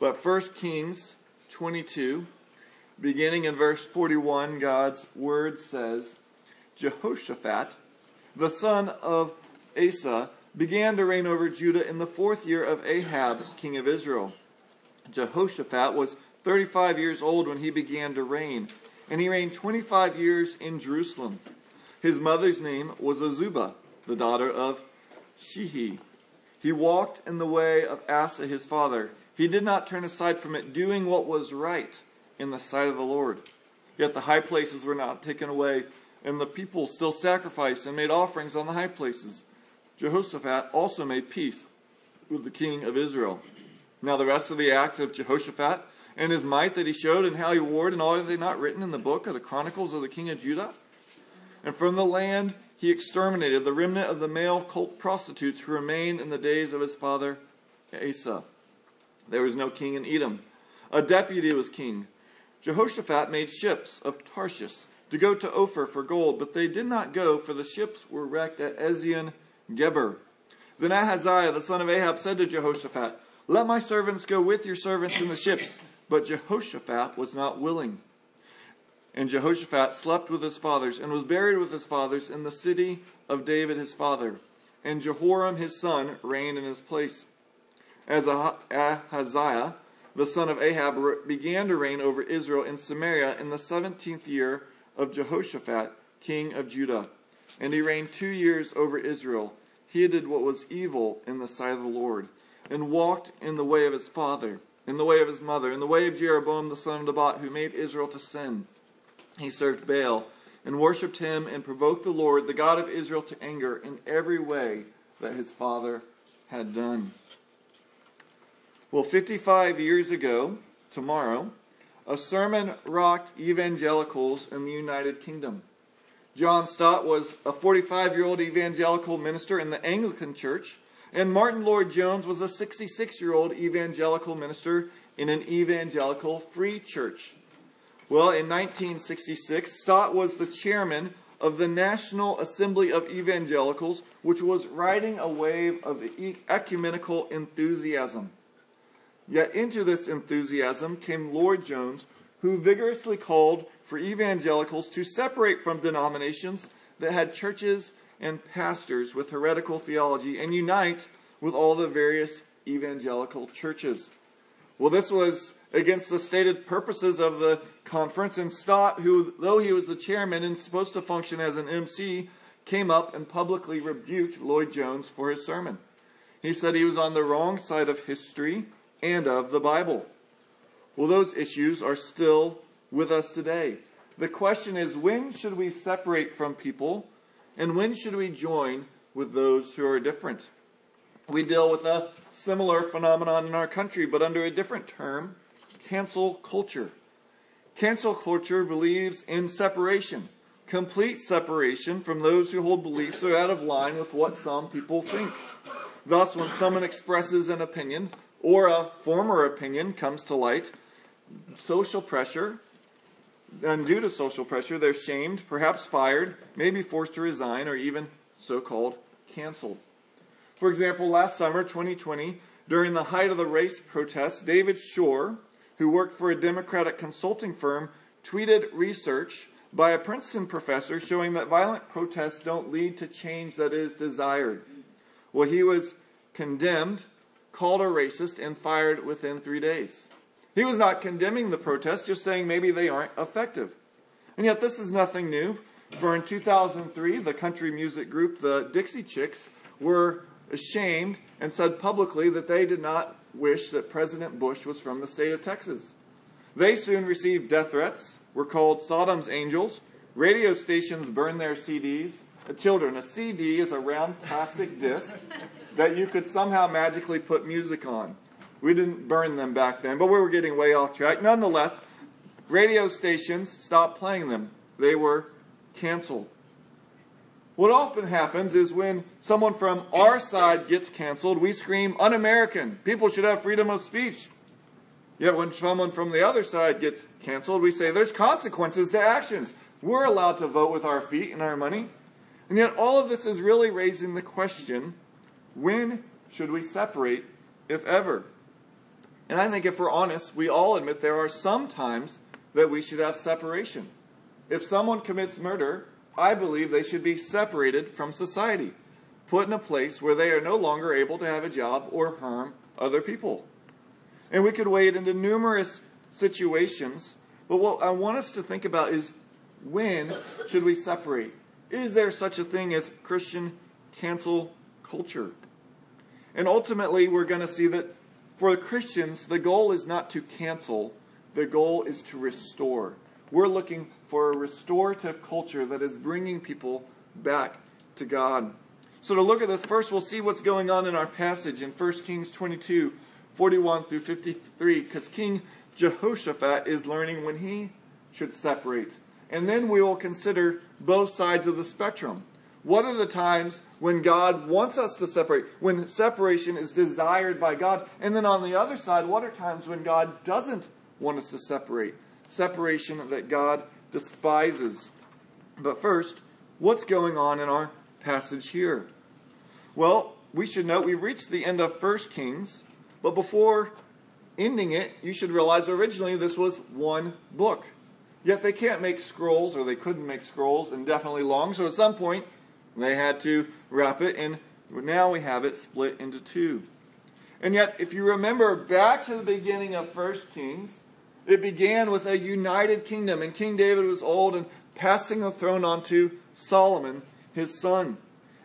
But 1 Kings 22, beginning in verse 41, God's word says Jehoshaphat, the son of Asa, began to reign over Judah in the fourth year of Ahab, king of Israel. Jehoshaphat was 35 years old when he began to reign, and he reigned 25 years in Jerusalem. His mother's name was Azubah, the daughter of Shilhi. He walked in the way of Asa his father. He did not turn aside from it, doing what was right in the sight of the Lord. Yet the high places were not taken away, and the people still sacrificed and made offerings on the high places. Jehoshaphat also made peace with the king of Israel. Now the rest of the acts of Jehoshaphat and his might that he showed and how he warred and all are they not written in the book of the chronicles of the king of Judah? And from the land he exterminated the remnant of the male cult prostitutes who remained in the days of his father Asa. There was no king in Edom. A deputy was king. Jehoshaphat made ships of Tarshish to go to Ophir for gold, but they did not go, for the ships were wrecked at Ezion Geber. Then Ahaziah the son of Ahab said to Jehoshaphat, Let my servants go with your servants in the ships. But Jehoshaphat was not willing. And Jehoshaphat slept with his fathers and was buried with his fathers in the city of David his father. And Jehoram his son reigned in his place. As Ahaziah the son of Ahab began to reign over Israel in Samaria in the seventeenth year of Jehoshaphat, king of Judah. And he reigned two years over Israel. He did what was evil in the sight of the Lord, and walked in the way of his father, in the way of his mother, in the way of Jeroboam the son of Nebat, who made Israel to sin. He served Baal, and worshipped him, and provoked the Lord, the God of Israel, to anger in every way that his father had done. Well, 55 years ago, tomorrow, a sermon rocked evangelicals in the United Kingdom. John Stott was a 45 year old evangelical minister in the Anglican Church, and Martyn Lloyd-Jones was a 66 year old evangelical minister in an evangelical free church. Well, in 1966, Stott was the chairman of the National Assembly of Evangelicals, which was riding a wave of ecumenical enthusiasm. Yet into this enthusiasm came Lloyd-Jones, who vigorously called for evangelicals to separate from denominations that had churches and pastors with heretical theology and unite with all the various evangelical churches. Well, this was against the stated purposes of the conference, and Stott, who, though he was the chairman and supposed to function as an MC, came up and publicly rebuked Lloyd-Jones for his sermon. He said he was on the wrong side of history and of the Bible. Well, those issues are still with us today. The question is when should we separate from people and when should we join with those who are different? We deal with a similar phenomenon in our country, but under a different term cancel culture. Cancel culture believes in separation, complete separation from those who hold beliefs that are out of line with what some people think. Thus, when someone expresses an opinion, or a former opinion comes to light, social pressure, and due to social pressure, they're shamed, perhaps fired, maybe forced to resign, or even so called canceled. For example, last summer, 2020, during the height of the race protests, David Shor, who worked for a Democratic consulting firm, tweeted research by a Princeton professor showing that violent protests don't lead to change that is desired. Well, he was condemned called a racist, and fired within three days. He was not condemning the protests, just saying maybe they aren't effective. And yet, this is nothing new. For in 2003, the country music group, the Dixie Chicks, were ashamed and said publicly that they did not wish that President Bush was from the state of Texas. They soon received death threats, were called Saddam's Angels, radio stations burned their CDs. Children, a CD is a round plastic disc that you could somehow magically put music on. We didn't burn them back then, but we were getting way off track. Nonetheless, radio stations stopped playing them, they were canceled. What often happens is when someone from our side gets canceled, we scream, un American. People should have freedom of speech. Yet when someone from the other side gets canceled, we say there's consequences to actions. We're allowed to vote with our feet and our money. And yet all of this is really raising the question when should we separate, if ever? And I think if we're honest, we all admit there are some times that we should have separation. If someone commits murder, I believe they should be separated from society, put in a place where they are no longer able to have a job or harm other people. And we could wade into numerous situations, but what I want us to think about is when should we separate? Is there such a thing as Christian cancel culture? And ultimately, we're going to see that for the Christians, the goal is not to cancel, the goal is to restore. We're looking for a restorative culture that is bringing people back to God. So, to look at this, first we'll see what's going on in our passage in 1 Kings 22 41 through 53, because King Jehoshaphat is learning when he should separate. And then we will consider both sides of the spectrum. What are the times when God wants us to separate, when separation is desired by God? And then on the other side, what are times when God doesn't want us to separate? Separation that God despises. But first, what's going on in our passage here? Well, we should note we've reached the end of 1 Kings, but before ending it, you should realize originally this was one book. Yet they can't make scrolls, or they couldn't make scrolls indefinitely long, so at some point they had to wrap it, and now we have it split into two. And yet, if you remember back to the beginning of 1 Kings, it began with a united kingdom, and King David was old and passing the throne on to Solomon, his son.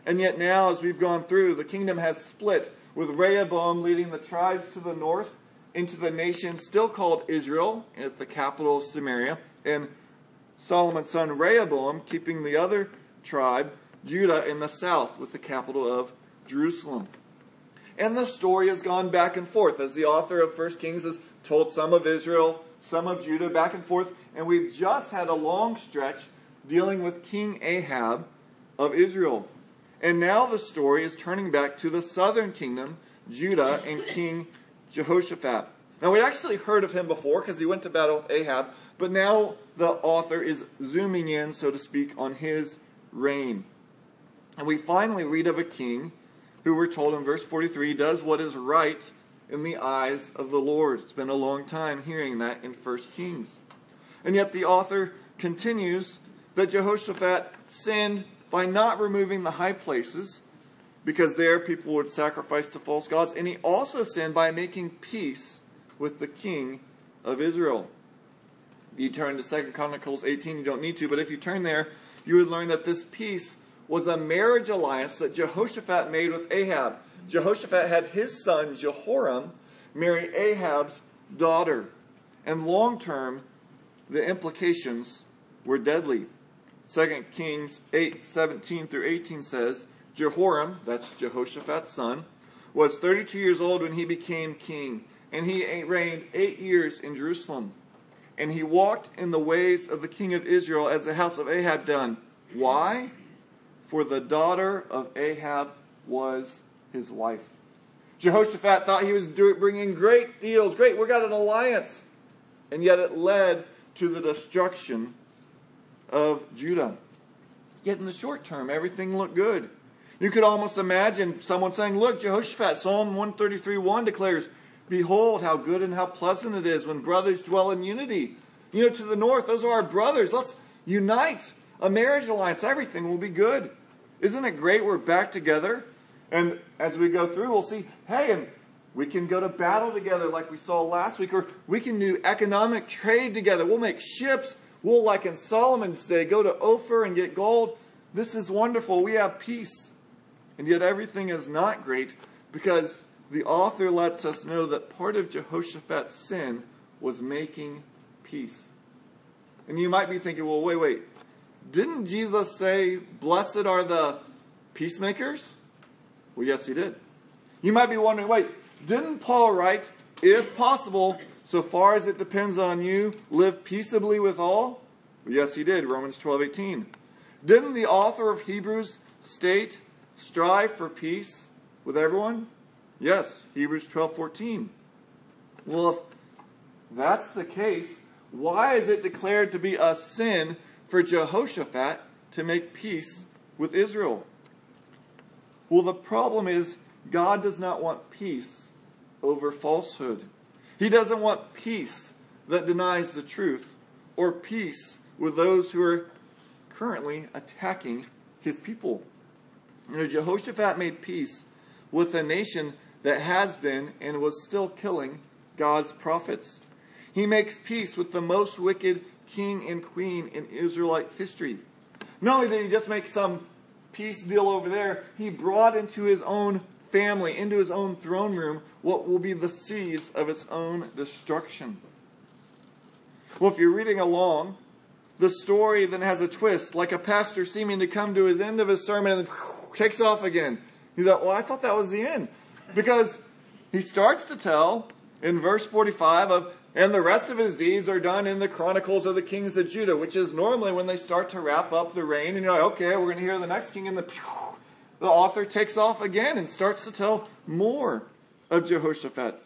And yet, now, as we've gone through, the kingdom has split, with Rehoboam leading the tribes to the north into the nation still called Israel, at the capital of Samaria, and Solomon's son Rehoboam keeping the other tribe, Judah, in the south, with the capital of Jerusalem. And the story has gone back and forth as the author of 1 Kings has told some of Israel, some of Judah, back and forth. And we've just had a long stretch dealing with King Ahab of Israel. And now the story is turning back to the southern kingdom, Judah, and King Jehoshaphat. Now, we'd actually heard of him before because he went to battle with Ahab, but now the author is zooming in, so to speak, on his reign. And we finally read of a king who we're told in verse 43 does what is right in the eyes of the Lord. It's been a long time hearing that in 1 Kings. And yet the author continues that Jehoshaphat sinned by not removing the high places because there people would sacrifice to false gods. And he also sinned by making peace with the king of Israel. You turn to 2 Chronicles 18, you don't need to, but if you turn there, you would learn that this peace was a marriage alliance that Jehoshaphat made with Ahab. Jehoshaphat had his son, Jehoram, marry Ahab's daughter. And long term, the implications were deadly. 2 Kings 8 17 through 18 says, Jehoram, that's Jehoshaphat's son, was 32 years old when he became king, and he reigned eight years in Jerusalem. And he walked in the ways of the king of Israel as the house of Ahab done. Why? For the daughter of Ahab was his wife. Jehoshaphat thought he was bringing great deals. Great, we got an alliance. And yet it led to the destruction of Judah. Yet in the short term, everything looked good. You could almost imagine someone saying, Look, Jehoshaphat, Psalm 133 1 declares, Behold, how good and how pleasant it is when brothers dwell in unity. You know, to the north, those are our brothers. Let's unite. A marriage alliance, everything will be good. Isn't it great we're back together? And as we go through, we'll see, hey, and we can go to battle together like we saw last week, or we can do economic trade together. We'll make ships. We'll, like in Solomon's day, go to Ophir and get gold. This is wonderful. We have peace. And yet everything is not great because the author lets us know that part of Jehoshaphat's sin was making peace. And you might be thinking, well, wait, wait. Didn't Jesus say, Blessed are the peacemakers? Well, yes, he did. You might be wondering, wait, didn't Paul write, if possible, so far as it depends on you, live peaceably with all? Well, yes, he did. Romans 12 18. Didn't the author of Hebrews state, strive for peace with everyone? Yes, Hebrews 12:14. Well, if that's the case, why is it declared to be a sin for Jehoshaphat to make peace with Israel? Well, the problem is God does not want peace over falsehood. He doesn't want peace that denies the truth or peace with those who are currently attacking his people. You know, Jehoshaphat made peace with a nation that has been and was still killing God's prophets. He makes peace with the most wicked king and queen in Israelite history. Not only did he just make some peace deal over there, he brought into his own family, into his own throne room, what will be the seeds of its own destruction. Well, if you're reading along, the story then has a twist, like a pastor seeming to come to his end of his sermon and then takes off again. You thought, well, I thought that was the end. Because he starts to tell in verse 45 of, and the rest of his deeds are done in the Chronicles of the Kings of Judah, which is normally when they start to wrap up the reign, and you're like, okay, we're going to hear the next king, and the, the author takes off again and starts to tell more of Jehoshaphat,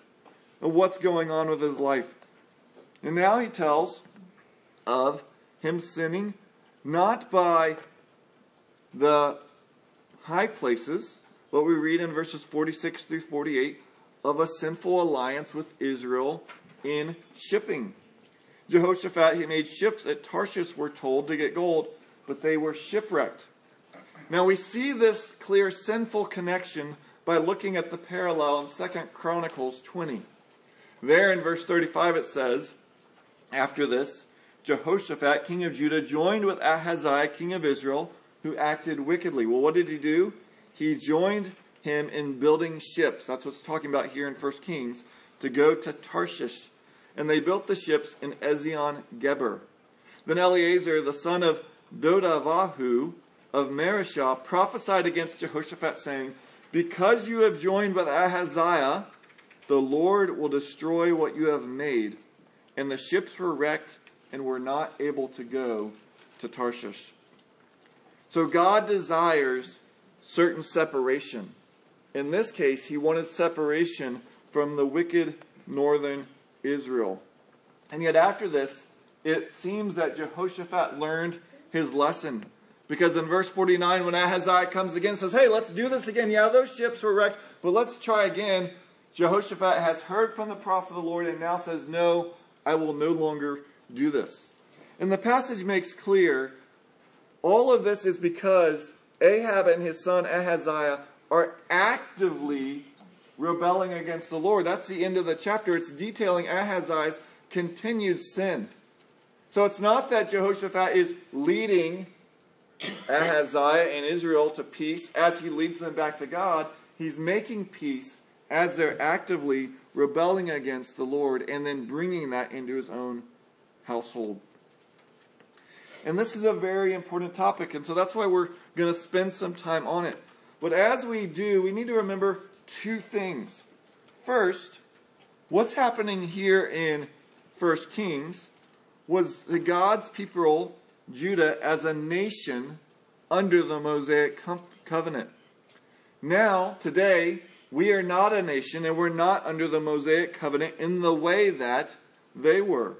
of what's going on with his life. And now he tells of him sinning not by the high places, but we read in verses 46 through 48 of a sinful alliance with Israel in shipping. Jehoshaphat, he made ships at Tarshish, we're told, to get gold, but they were shipwrecked. Now we see this clear sinful connection by looking at the parallel in 2 Chronicles 20. There in verse 35 it says, After this, Jehoshaphat, king of Judah, joined with Ahaziah, king of Israel, who acted wickedly. Well, what did he do? He joined him in building ships. That's what's talking about here in 1 Kings, to go to Tarshish. And they built the ships in Ezion Geber. Then Eleazar, the son of Dodavahu of Mareshah, prophesied against Jehoshaphat, saying, Because you have joined with Ahaziah, the Lord will destroy what you have made. And the ships were wrecked and were not able to go to Tarshish. So God desires certain separation. In this case, he wanted separation from the wicked northern Israel. And yet, after this, it seems that Jehoshaphat learned his lesson. Because in verse 49, when Ahaziah comes again says, Hey, let's do this again. Yeah, those ships were wrecked, but let's try again. Jehoshaphat has heard from the prophet of the Lord and now says, No, I will no longer do this. And the passage makes clear all of this is because Ahab and his son Ahaziah are actively rebelling against the Lord. That's the end of the chapter. It's detailing Ahaziah's continued sin. So it's not that Jehoshaphat is leading Ahaziah and Israel to peace as he leads them back to God. He's making peace as they're actively rebelling against the Lord and then bringing that into his own household. And this is a very important topic, and so that's why we're going to spend some time on it. But as we do, we need to remember two things. First, what's happening here in 1 Kings was the God's people, Judah, as a nation under the Mosaic covenant. Now, today, we are not a nation and we're not under the Mosaic covenant in the way that they were.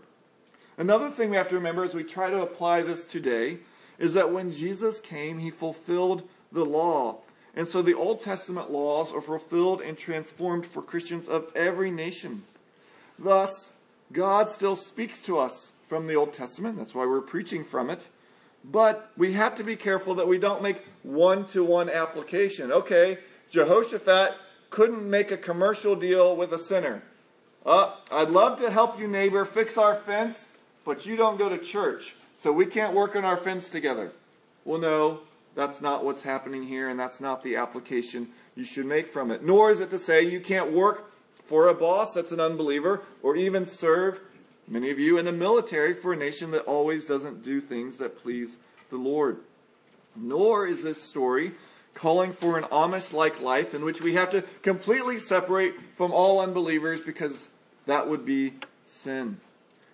Another thing we have to remember as we try to apply this today is that when Jesus came, he fulfilled the law. And so the Old Testament laws are fulfilled and transformed for Christians of every nation. Thus, God still speaks to us from the Old Testament. That's why we're preaching from it. But we have to be careful that we don't make one to one application. Okay, Jehoshaphat couldn't make a commercial deal with a sinner. Uh, I'd love to help you, neighbor, fix our fence, but you don't go to church, so we can't work on our fence together. Well, no, that's not what's happening here, and that's not the application you should make from it. Nor is it to say you can't work for a boss that's an unbeliever, or even serve, many of you, in the military for a nation that always doesn't do things that please the Lord. Nor is this story calling for an Amish like life in which we have to completely separate from all unbelievers because that would be sin.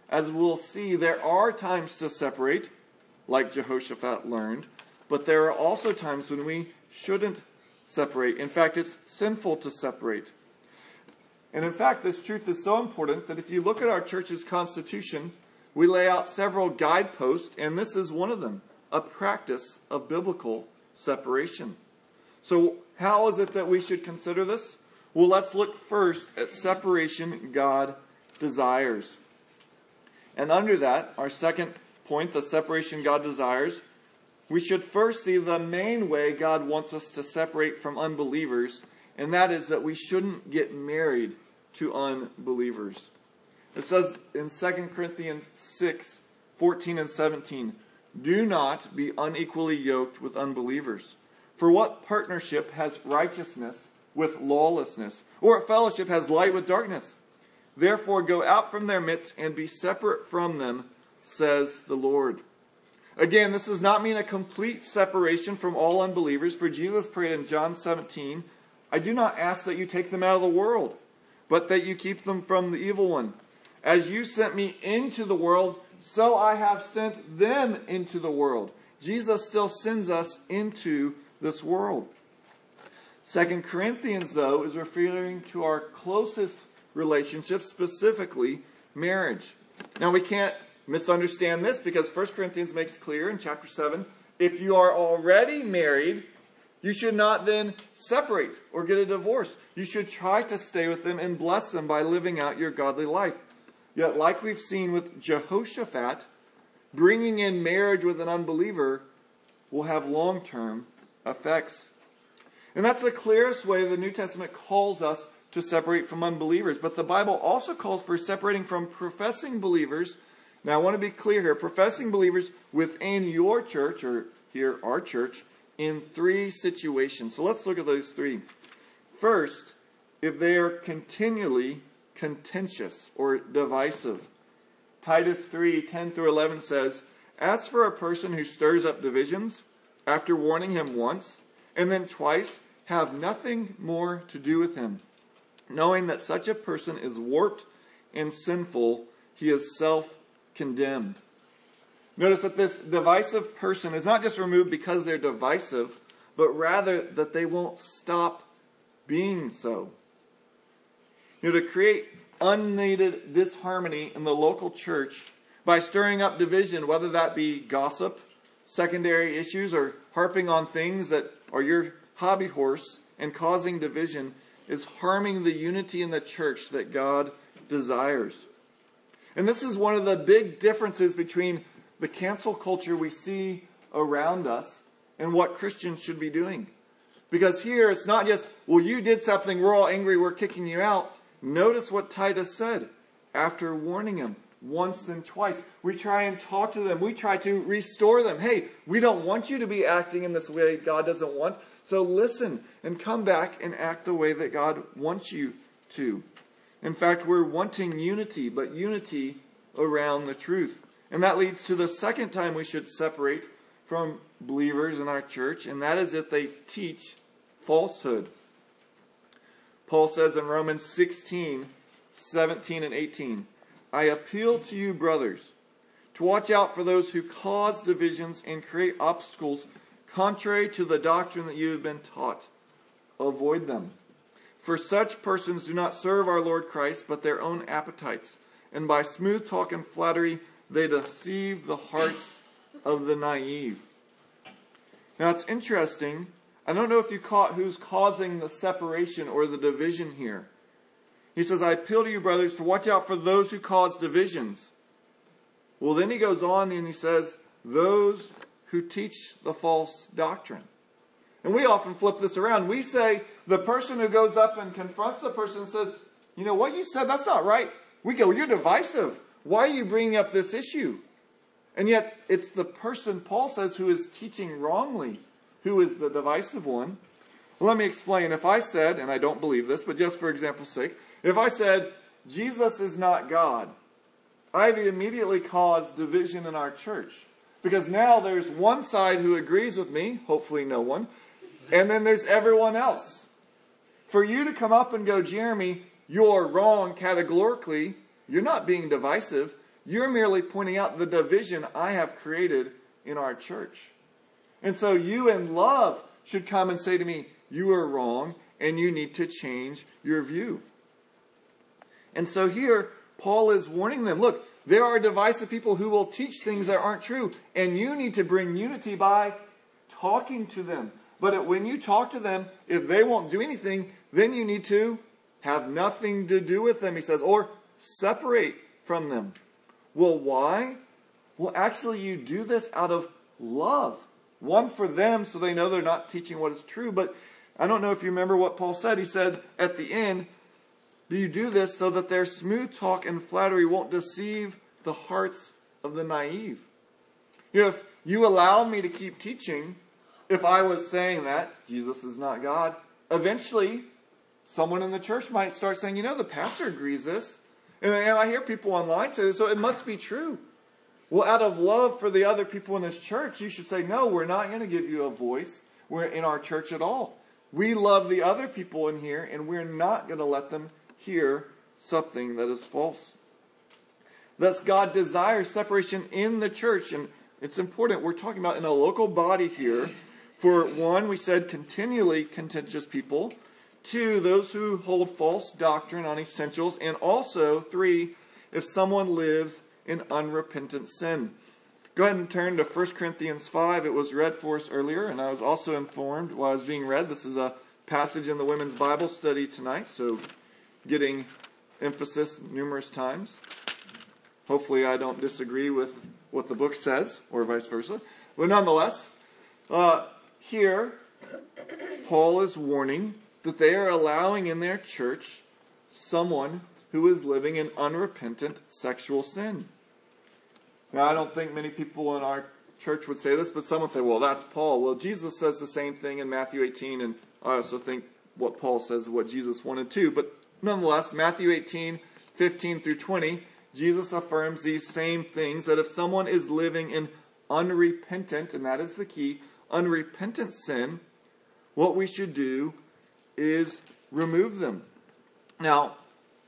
As we'll see, there are times to separate, like Jehoshaphat learned, but there are also times when we shouldn't separate. In fact, it's sinful to separate. And in fact, this truth is so important that if you look at our church's constitution, we lay out several guideposts, and this is one of them a practice of biblical separation. So, how is it that we should consider this? Well, let's look first at separation God desires. And under that, our second point, the separation God desires, we should first see the main way God wants us to separate from unbelievers, and that is that we shouldn't get married to unbelievers. It says in 2 Corinthians 6 14 and 17, Do not be unequally yoked with unbelievers. For what partnership has righteousness with lawlessness? Or what fellowship has light with darkness? Therefore, go out from their midst and be separate from them, says the Lord. Again, this does not mean a complete separation from all unbelievers, for Jesus prayed in John 17, I do not ask that you take them out of the world, but that you keep them from the evil one. As you sent me into the world, so I have sent them into the world. Jesus still sends us into this world. Second Corinthians, though, is referring to our closest relationships, specifically marriage. Now, we can't misunderstand this because 1 Corinthians makes clear in chapter 7 if you are already married, you should not then separate or get a divorce. You should try to stay with them and bless them by living out your godly life. Yet, like we've seen with Jehoshaphat, bringing in marriage with an unbeliever will have long term effects. And that's the clearest way the New Testament calls us to separate from unbelievers. But the Bible also calls for separating from professing believers. Now, I want to be clear here professing believers within your church, or here, our church, in three situations. So let's look at those three. First, if they are continually contentious or divisive. Titus 3 10 through 11 says, As for a person who stirs up divisions, after warning him once, and then twice, have nothing more to do with him knowing that such a person is warped and sinful, he is self condemned. Notice that this divisive person is not just removed because they're divisive, but rather that they won't stop being so. You know, to create unneeded disharmony in the local church by stirring up division, whether that be gossip, secondary issues, or harping on things that are your hobby horse and causing division, is harming the unity in the church that God desires. And this is one of the big differences between the cancel culture we see around us and what Christians should be doing. Because here it's not just, well, you did something, we're all angry, we're kicking you out. Notice what Titus said after warning him once then twice. We try and talk to them. We try to restore them. Hey, we don't want you to be acting in this way God doesn't want. So listen and come back and act the way that God wants you to. In fact, we're wanting unity, but unity around the truth. And that leads to the second time we should separate from believers in our church, and that is if they teach falsehood. Paul says in Romans 16, 17, and 18. I appeal to you, brothers, to watch out for those who cause divisions and create obstacles contrary to the doctrine that you have been taught. Avoid them. For such persons do not serve our Lord Christ, but their own appetites. And by smooth talk and flattery, they deceive the hearts of the naive. Now it's interesting. I don't know if you caught who's causing the separation or the division here. He says, I appeal to you, brothers, to watch out for those who cause divisions. Well, then he goes on and he says, those who teach the false doctrine. And we often flip this around. We say the person who goes up and confronts the person and says, You know, what you said, that's not right. We go, You're divisive. Why are you bringing up this issue? And yet, it's the person, Paul says, who is teaching wrongly, who is the divisive one. Let me explain. If I said, and I don't believe this, but just for example's sake, if I said, Jesus is not God, I've immediately caused division in our church. Because now there's one side who agrees with me, hopefully no one, and then there's everyone else. For you to come up and go, Jeremy, you're wrong categorically, you're not being divisive. You're merely pointing out the division I have created in our church. And so you in love should come and say to me, You are wrong, and you need to change your view. And so here, Paul is warning them look, there are divisive people who will teach things that aren't true, and you need to bring unity by talking to them. But when you talk to them, if they won't do anything, then you need to have nothing to do with them, he says, or separate from them. Well, why? Well, actually, you do this out of love. One for them so they know they're not teaching what is true. But I don't know if you remember what Paul said. He said at the end, you do this so that their smooth talk and flattery won't deceive the hearts of the naive? If you allow me to keep teaching, if I was saying that Jesus is not God, eventually someone in the church might start saying, you know, the pastor agrees this. And I hear people online say this, so it must be true. Well, out of love for the other people in this church, you should say, no, we're not going to give you a voice we're in our church at all. We love the other people in here, and we're not going to let them hear something that is false. Thus, God desires separation in the church, and it's important. We're talking about in a local body here. For one, we said continually contentious people. Two, those who hold false doctrine on essentials. And also, three, if someone lives in unrepentant sin. Go ahead and turn to 1 Corinthians 5. It was read for us earlier, and I was also informed while I was being read. This is a passage in the women's Bible study tonight, so getting emphasis numerous times. Hopefully, I don't disagree with what the book says, or vice versa. But nonetheless, uh, here, Paul is warning that they are allowing in their church someone who is living in unrepentant sexual sin. Now, I don't think many people in our church would say this, but some would say, well, that's Paul. Well, Jesus says the same thing in Matthew 18, and I also think what Paul says is what Jesus wanted too. But nonetheless, Matthew 18, 15 through 20, Jesus affirms these same things that if someone is living in unrepentant, and that is the key, unrepentant sin, what we should do is remove them. Now,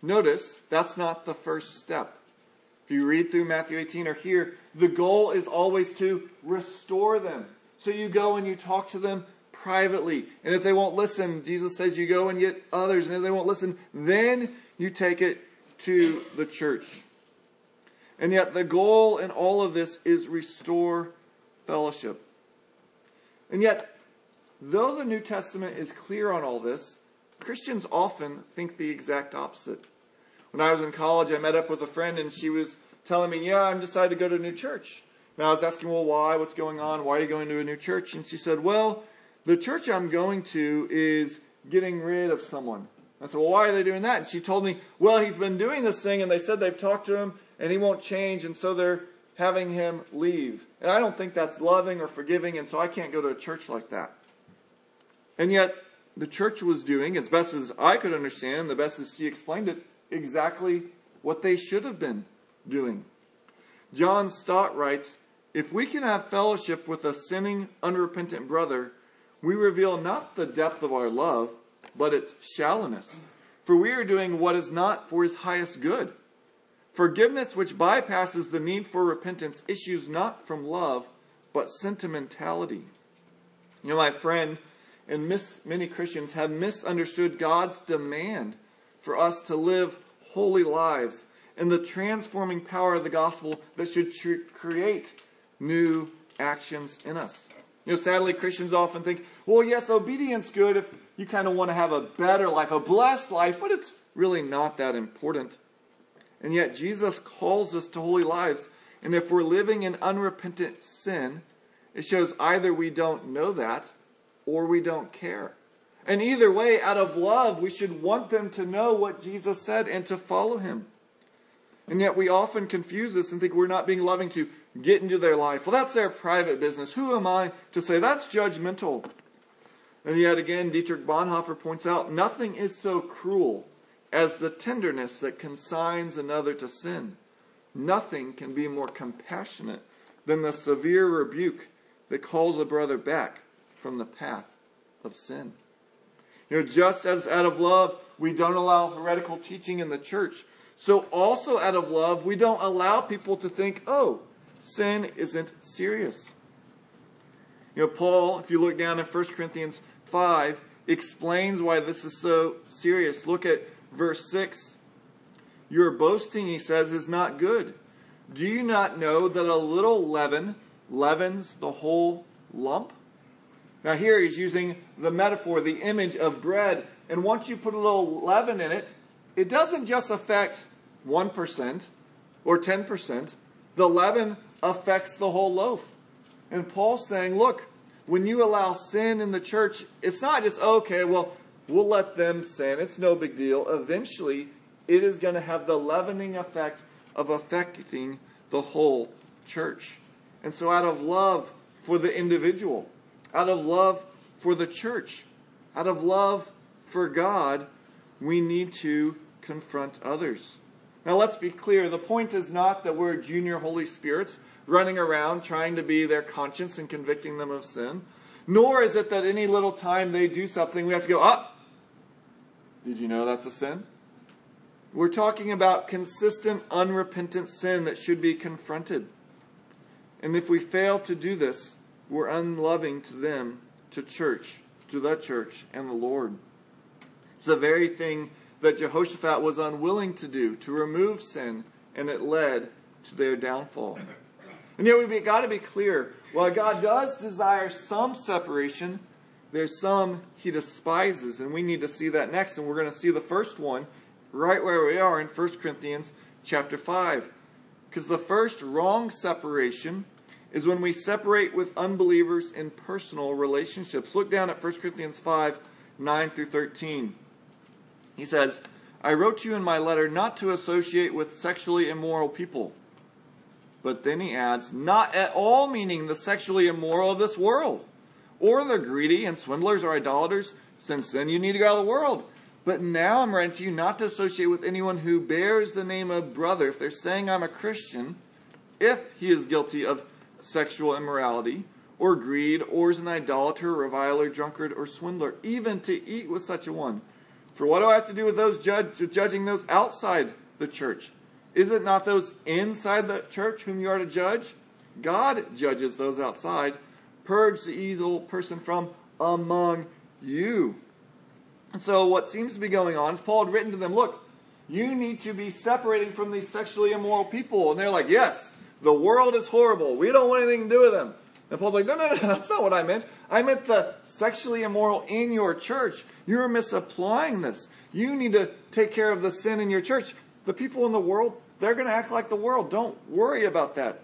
notice that's not the first step. If you read through Matthew 18 or here, the goal is always to restore them. So you go and you talk to them privately. And if they won't listen, Jesus says you go and get others. And if they won't listen, then you take it to the church. And yet, the goal in all of this is restore fellowship. And yet, though the New Testament is clear on all this, Christians often think the exact opposite. When I was in college, I met up with a friend and she was telling me, Yeah, I'm decided to go to a new church. And I was asking, Well, why? What's going on? Why are you going to a new church? And she said, Well, the church I'm going to is getting rid of someone. I said, Well, why are they doing that? And she told me, Well, he's been doing this thing and they said they've talked to him and he won't change, and so they're having him leave. And I don't think that's loving or forgiving, and so I can't go to a church like that. And yet, the church was doing, as best as I could understand, and the best as she explained it, exactly what they should have been doing. John Stott writes If we can have fellowship with a sinning, unrepentant brother, we reveal not the depth of our love, but its shallowness. For we are doing what is not for his highest good. Forgiveness which bypasses the need for repentance issues not from love, but sentimentality. You know, my friend and many Christians have misunderstood God's demand for us to live holy lives and the transforming power of the gospel that should tr- create new actions in us. You know, sadly, Christians often think, well, yes, obedience good if you kind of want to have a better life, a blessed life, but it's really not that important. And yet, Jesus calls us to holy lives. And if we're living in unrepentant sin, it shows either we don't know that or we don't care. And either way, out of love, we should want them to know what Jesus said and to follow him. And yet, we often confuse this and think we're not being loving to get into their life. Well, that's their private business. Who am I to say that's judgmental? And yet again, Dietrich Bonhoeffer points out nothing is so cruel as the tenderness that consigns another to sin. Nothing can be more compassionate than the severe rebuke that calls a brother back from the path of sin. You know, just as out of love we don't allow heretical teaching in the church, so also out of love we don't allow people to think, oh, sin isn't serious. You know, Paul, if you look down in 1 Corinthians 5, explains why this is so serious. Look at verse 6. Your boasting, he says, is not good. Do you not know that a little leaven leavens the whole lump? Now, here he's using the metaphor, the image of bread. And once you put a little leaven in it, it doesn't just affect 1% or 10%, the leaven affects the whole loaf. And Paul's saying, look, when you allow sin in the church, it's not just, okay, well, we'll let them sin. It's no big deal. Eventually, it is going to have the leavening effect of affecting the whole church. And so, out of love for the individual, out of love for the church, out of love for God, we need to confront others. Now, let's be clear the point is not that we're junior Holy Spirits running around trying to be their conscience and convicting them of sin, nor is it that any little time they do something, we have to go, ah, did you know that's a sin? We're talking about consistent, unrepentant sin that should be confronted. And if we fail to do this, we're unloving to them, to church, to the church, and the Lord. It's the very thing that Jehoshaphat was unwilling to do, to remove sin, and it led to their downfall. And yet we've got to be clear while God does desire some separation, there's some he despises, and we need to see that next. And we're going to see the first one right where we are in 1 Corinthians chapter 5. Because the first wrong separation is when we separate with unbelievers in personal relationships. Look down at 1 Corinthians 5 9 through 13. He says, I wrote to you in my letter not to associate with sexually immoral people. But then he adds, not at all meaning the sexually immoral of this world, or they're greedy and swindlers or idolaters, since then you need to go out of the world. But now I'm writing to you not to associate with anyone who bears the name of brother, if they're saying I'm a Christian, if he is guilty of sexual immorality, or greed, or is an idolater, reviler, drunkard, or swindler, even to eat with such a one. For what do I have to do with those judge, judging those outside the church? Is it not those inside the church whom you are to judge? God judges those outside. Purge the evil person from among you. And so, what seems to be going on is Paul had written to them, Look, you need to be separating from these sexually immoral people. And they're like, Yes, the world is horrible. We don't want anything to do with them. And Paul's like, No, no, no, that's not what I meant. I meant the sexually immoral in your church. You're misapplying this. You need to take care of the sin in your church. The people in the world, they're going to act like the world. Don't worry about that.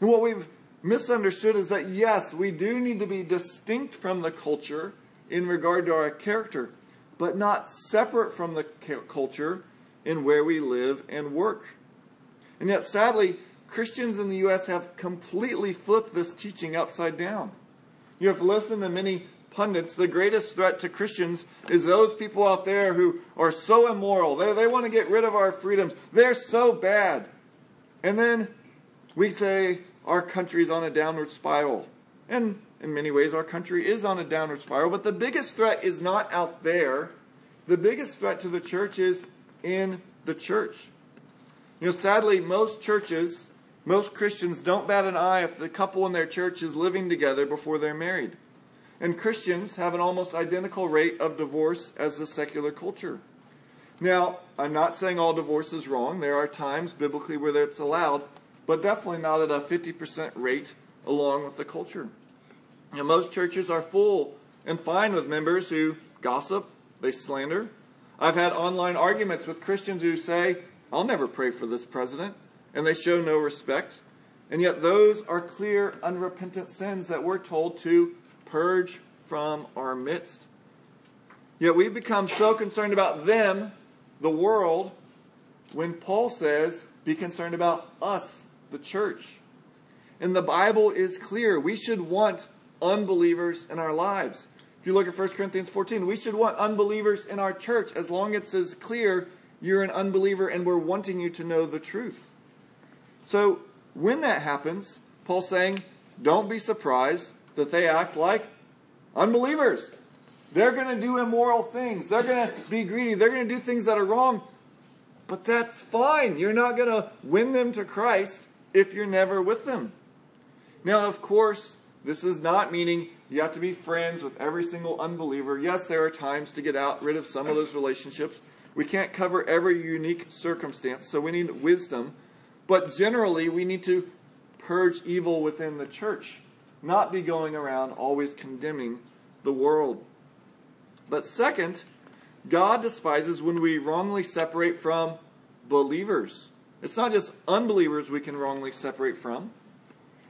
And what we've misunderstood is that, yes, we do need to be distinct from the culture in regard to our character, but not separate from the culture in where we live and work. And yet, sadly, Christians in the U.S. have completely flipped this teaching upside down. You have listened to many pundits, the greatest threat to Christians is those people out there who are so immoral. They, they want to get rid of our freedoms. They're so bad. And then we say our country is on a downward spiral. And in many ways, our country is on a downward spiral. But the biggest threat is not out there. The biggest threat to the church is in the church. You know, sadly, most churches, most Christians don't bat an eye if the couple in their church is living together before they're married. And Christians have an almost identical rate of divorce as the secular culture. Now, I'm not saying all divorce is wrong. There are times biblically where it's allowed, but definitely not at a 50% rate along with the culture. And most churches are full and fine with members who gossip, they slander. I've had online arguments with Christians who say, I'll never pray for this president, and they show no respect. And yet, those are clear, unrepentant sins that we're told to purge from our midst. Yet we've become so concerned about them, the world, when Paul says, be concerned about us, the church. And the Bible is clear. We should want unbelievers in our lives. If you look at 1 Corinthians 14, we should want unbelievers in our church as long as it's clear you're an unbeliever and we're wanting you to know the truth. So when that happens, Paul's saying, don't be surprised that they act like unbelievers. They're going to do immoral things. They're going to be greedy. They're going to do things that are wrong. But that's fine. You're not going to win them to Christ if you're never with them. Now, of course, this is not meaning you have to be friends with every single unbeliever. Yes, there are times to get out rid of some of those relationships. We can't cover every unique circumstance, so we need wisdom. But generally, we need to purge evil within the church not be going around always condemning the world. But second, God despises when we wrongly separate from believers. It's not just unbelievers we can wrongly separate from.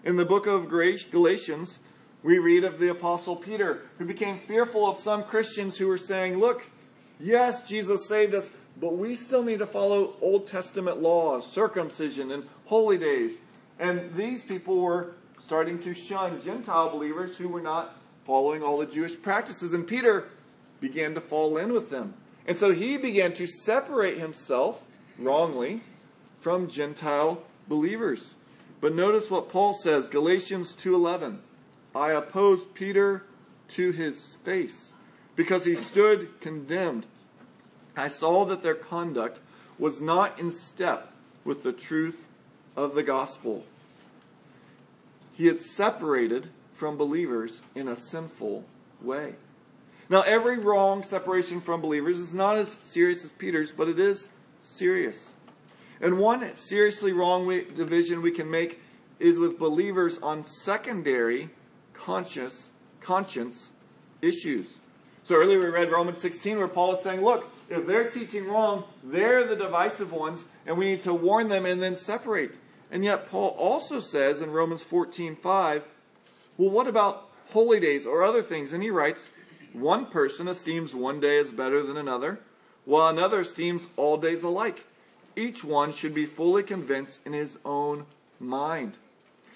In the book of Galatians, we read of the Apostle Peter, who became fearful of some Christians who were saying, Look, yes, Jesus saved us, but we still need to follow Old Testament laws, circumcision, and holy days. And these people were starting to shun Gentile believers who were not following all the Jewish practices. And Peter began to fall in with them. And so he began to separate himself wrongly from Gentile believers. But notice what Paul says, Galatians 2:11. I opposed Peter to his face because he stood condemned. I saw that their conduct was not in step with the truth of the gospel. He had separated from believers in a sinful way. Now, every wrong separation from believers is not as serious as Peter's, but it is serious. And one seriously wrong division we can make is with believers on secondary conscious conscience issues. So earlier we read Romans 16 where Paul is saying, look, if they're teaching wrong, they're the divisive ones, and we need to warn them and then separate. And yet Paul also says in Romans 14:5, well, what about holy days or other things? And he writes, one person esteems one day as better than another, while another esteems all days alike. Each one should be fully convinced in his own mind.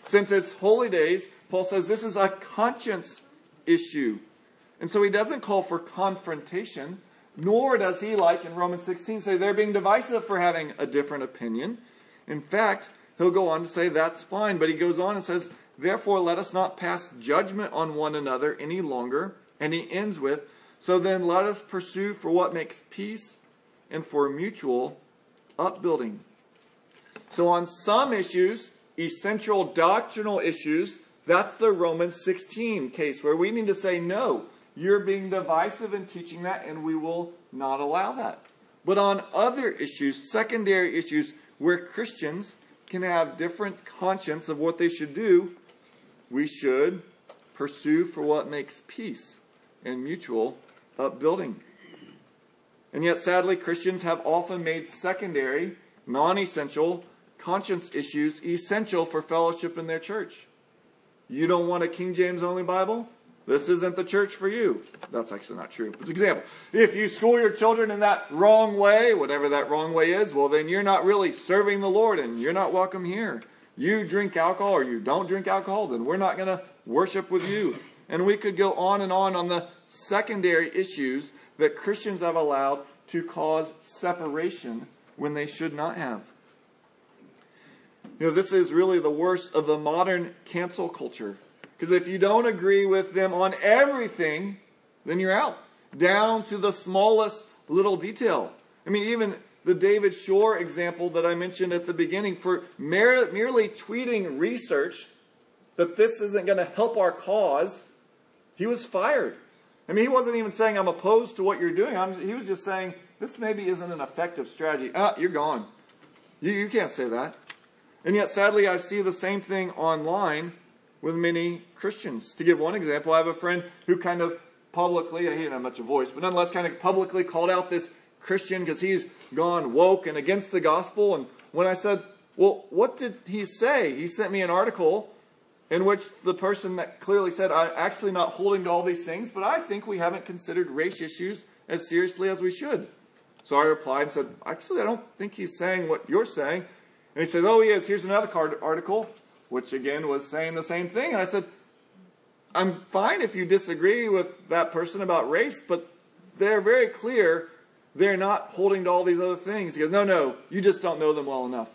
Since it's holy days, Paul says this is a conscience issue. And so he doesn't call for confrontation, nor does he, like in Romans 16, say they're being divisive for having a different opinion. In fact, he'll go on to say that's fine, but he goes on and says, Therefore, let us not pass judgment on one another any longer. And he ends with, So then let us pursue for what makes peace and for mutual upbuilding. So, on some issues, essential doctrinal issues, that's the Romans 16 case where we need to say, no, you're being divisive in teaching that, and we will not allow that. But on other issues, secondary issues, where Christians can have different conscience of what they should do, we should pursue for what makes peace and mutual upbuilding. And yet, sadly, Christians have often made secondary, non essential conscience issues essential for fellowship in their church. You don't want a King James only Bible? This isn't the church for you. That's actually not true. It's an example. If you school your children in that wrong way, whatever that wrong way is, well, then you're not really serving the Lord and you're not welcome here. You drink alcohol or you don't drink alcohol, then we're not going to worship with you. And we could go on and on on the secondary issues that Christians have allowed to cause separation when they should not have. You know, this is really the worst of the modern cancel culture. Because if you don't agree with them on everything, then you're out, down to the smallest little detail. I mean, even the David Shor example that I mentioned at the beginning for mer- merely tweeting research that this isn't going to help our cause, he was fired. I mean, he wasn't even saying, I'm opposed to what you're doing. I'm, he was just saying, this maybe isn't an effective strategy. Ah, you're gone. You, you can't say that. And yet, sadly, I see the same thing online with many Christians. To give one example, I have a friend who kind of publicly, he didn't have much of a voice, but nonetheless kind of publicly called out this Christian because he's gone woke and against the gospel. And when I said, well, what did he say? He sent me an article in which the person that clearly said, I'm actually not holding to all these things, but I think we haven't considered race issues as seriously as we should. So I replied and said, actually, I don't think he's saying what you're saying. And he says, Oh, he is. Here's another card article, which again was saying the same thing. And I said, I'm fine if you disagree with that person about race, but they're very clear they're not holding to all these other things. He goes, No, no, you just don't know them well enough.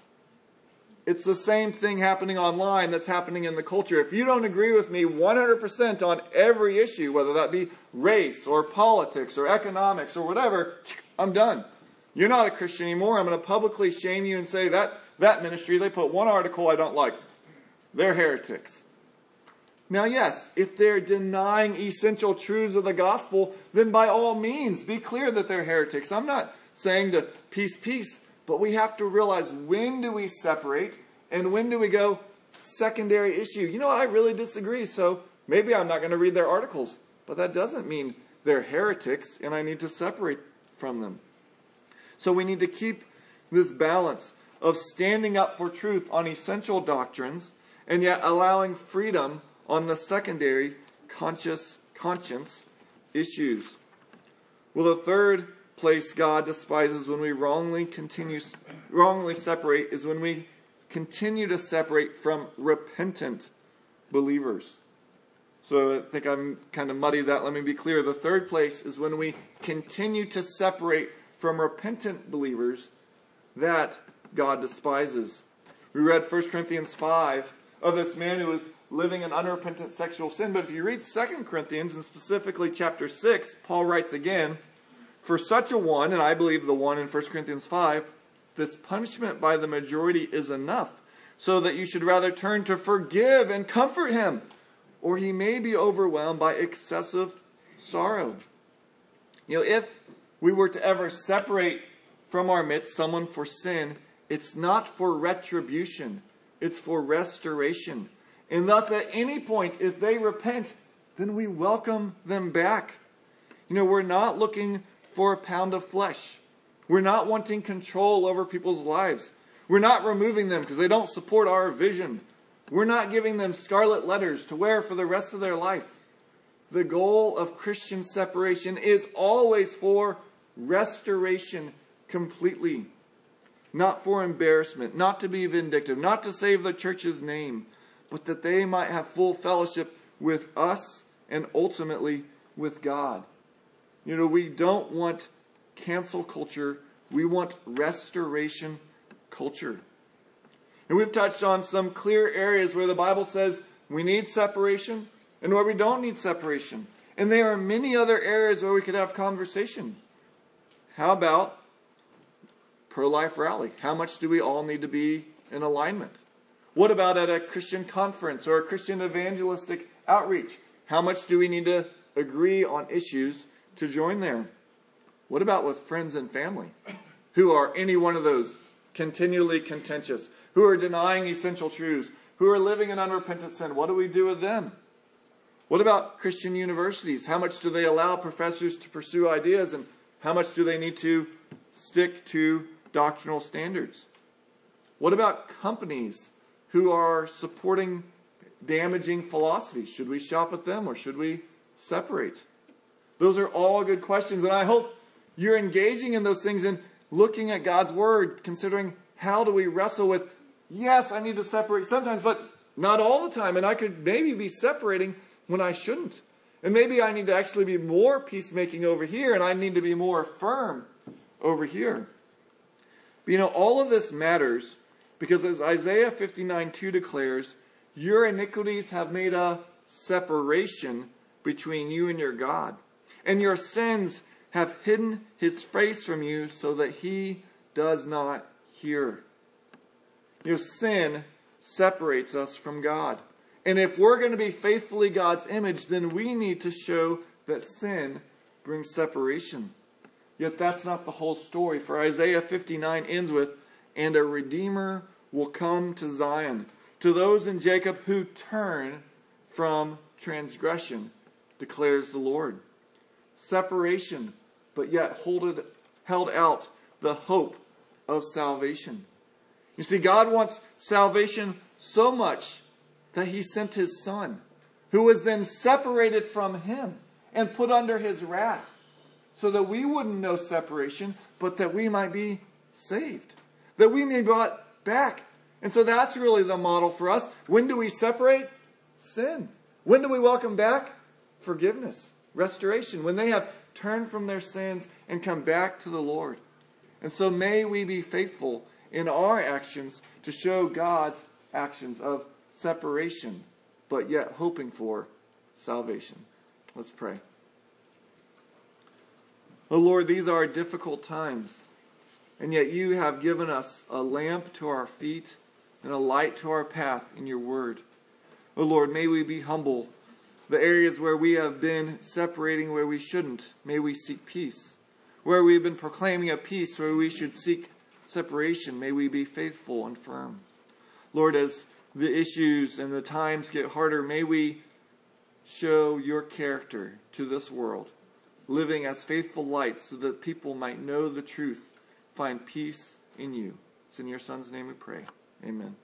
It's the same thing happening online that's happening in the culture. If you don't agree with me 100% on every issue, whether that be race or politics or economics or whatever, I'm done. You're not a Christian anymore. I'm going to publicly shame you and say that that ministry, they put one article I don't like. They're heretics. Now, yes, if they're denying essential truths of the gospel, then by all means be clear that they're heretics. I'm not saying to peace, peace, but we have to realize when do we separate and when do we go secondary issue. You know what? I really disagree, so maybe I'm not going to read their articles. But that doesn't mean they're heretics and I need to separate from them. So we need to keep this balance of standing up for truth on essential doctrines and yet allowing freedom on the secondary conscious conscience issues. Well, the third place God despises when we wrongly continue wrongly separate is when we continue to separate from repentant believers. So I think I'm kind of muddy that. Let me be clear. The third place is when we continue to separate from repentant believers that God despises. We read 1 Corinthians 5 of this man who was living in unrepentant sexual sin. But if you read 2 Corinthians, and specifically chapter 6, Paul writes again, For such a one, and I believe the one in 1 Corinthians 5, this punishment by the majority is enough, so that you should rather turn to forgive and comfort him or he may be overwhelmed by excessive sorrow. You know, if we were to ever separate from our midst someone for sin, it's not for retribution, it's for restoration. And thus, at any point, if they repent, then we welcome them back. You know, we're not looking for a pound of flesh. We're not wanting control over people's lives. We're not removing them because they don't support our vision. We're not giving them scarlet letters to wear for the rest of their life. The goal of Christian separation is always for restoration completely. Not for embarrassment, not to be vindictive, not to save the church's name, but that they might have full fellowship with us and ultimately with God. You know, we don't want cancel culture, we want restoration culture. And we've touched on some clear areas where the Bible says we need separation and where we don't need separation. And there are many other areas where we could have conversation. How about pro life rally? How much do we all need to be in alignment? What about at a Christian conference or a Christian evangelistic outreach? How much do we need to agree on issues to join there? What about with friends and family? Who are any one of those continually contentious? who are denying essential truths, who are living in unrepentant sin. What do we do with them? What about Christian universities? How much do they allow professors to pursue ideas, and how much do they need to stick to doctrinal standards? What about companies who are supporting damaging philosophies? Should we shop at them or should we separate? Those are all good questions, and I hope you're engaging in those things and looking at God's Word, considering how do we wrestle with yes, I need to separate sometimes, but not all the time. And I could maybe be separating when I shouldn't. And maybe I need to actually be more peacemaking over here, and I need to be more firm over here. But you know, all of this matters because as Isaiah 59 2 declares, your iniquities have made a separation between you and your God. And your sins have hidden his face from you so that he does not hear. Your sin separates us from God. And if we're going to be faithfully God's image, then we need to show that sin brings separation. Yet that's not the whole story. For Isaiah 59 ends with, And a Redeemer will come to Zion, to those in Jacob who turn from transgression, declares the Lord. Separation, but yet hold held out the hope of salvation. You see, God wants salvation so much that he sent his son, who was then separated from him and put under his wrath, so that we wouldn't know separation, but that we might be saved, that we may be brought back. And so that's really the model for us. When do we separate? Sin. When do we welcome back? Forgiveness, restoration. When they have turned from their sins and come back to the Lord. And so may we be faithful in our actions to show God's actions of separation, but yet hoping for salvation. Let's pray. Oh Lord, these are difficult times, and yet you have given us a lamp to our feet and a light to our path in your word. Oh Lord, may we be humble. The areas where we have been separating where we shouldn't, may we seek peace. Where we have been proclaiming a peace where we should seek separation, may we be faithful and firm. Lord, as the issues and the times get harder, may we show your character to this world, living as faithful lights so that people might know the truth, find peace in you. It's in your Son's name we pray. Amen.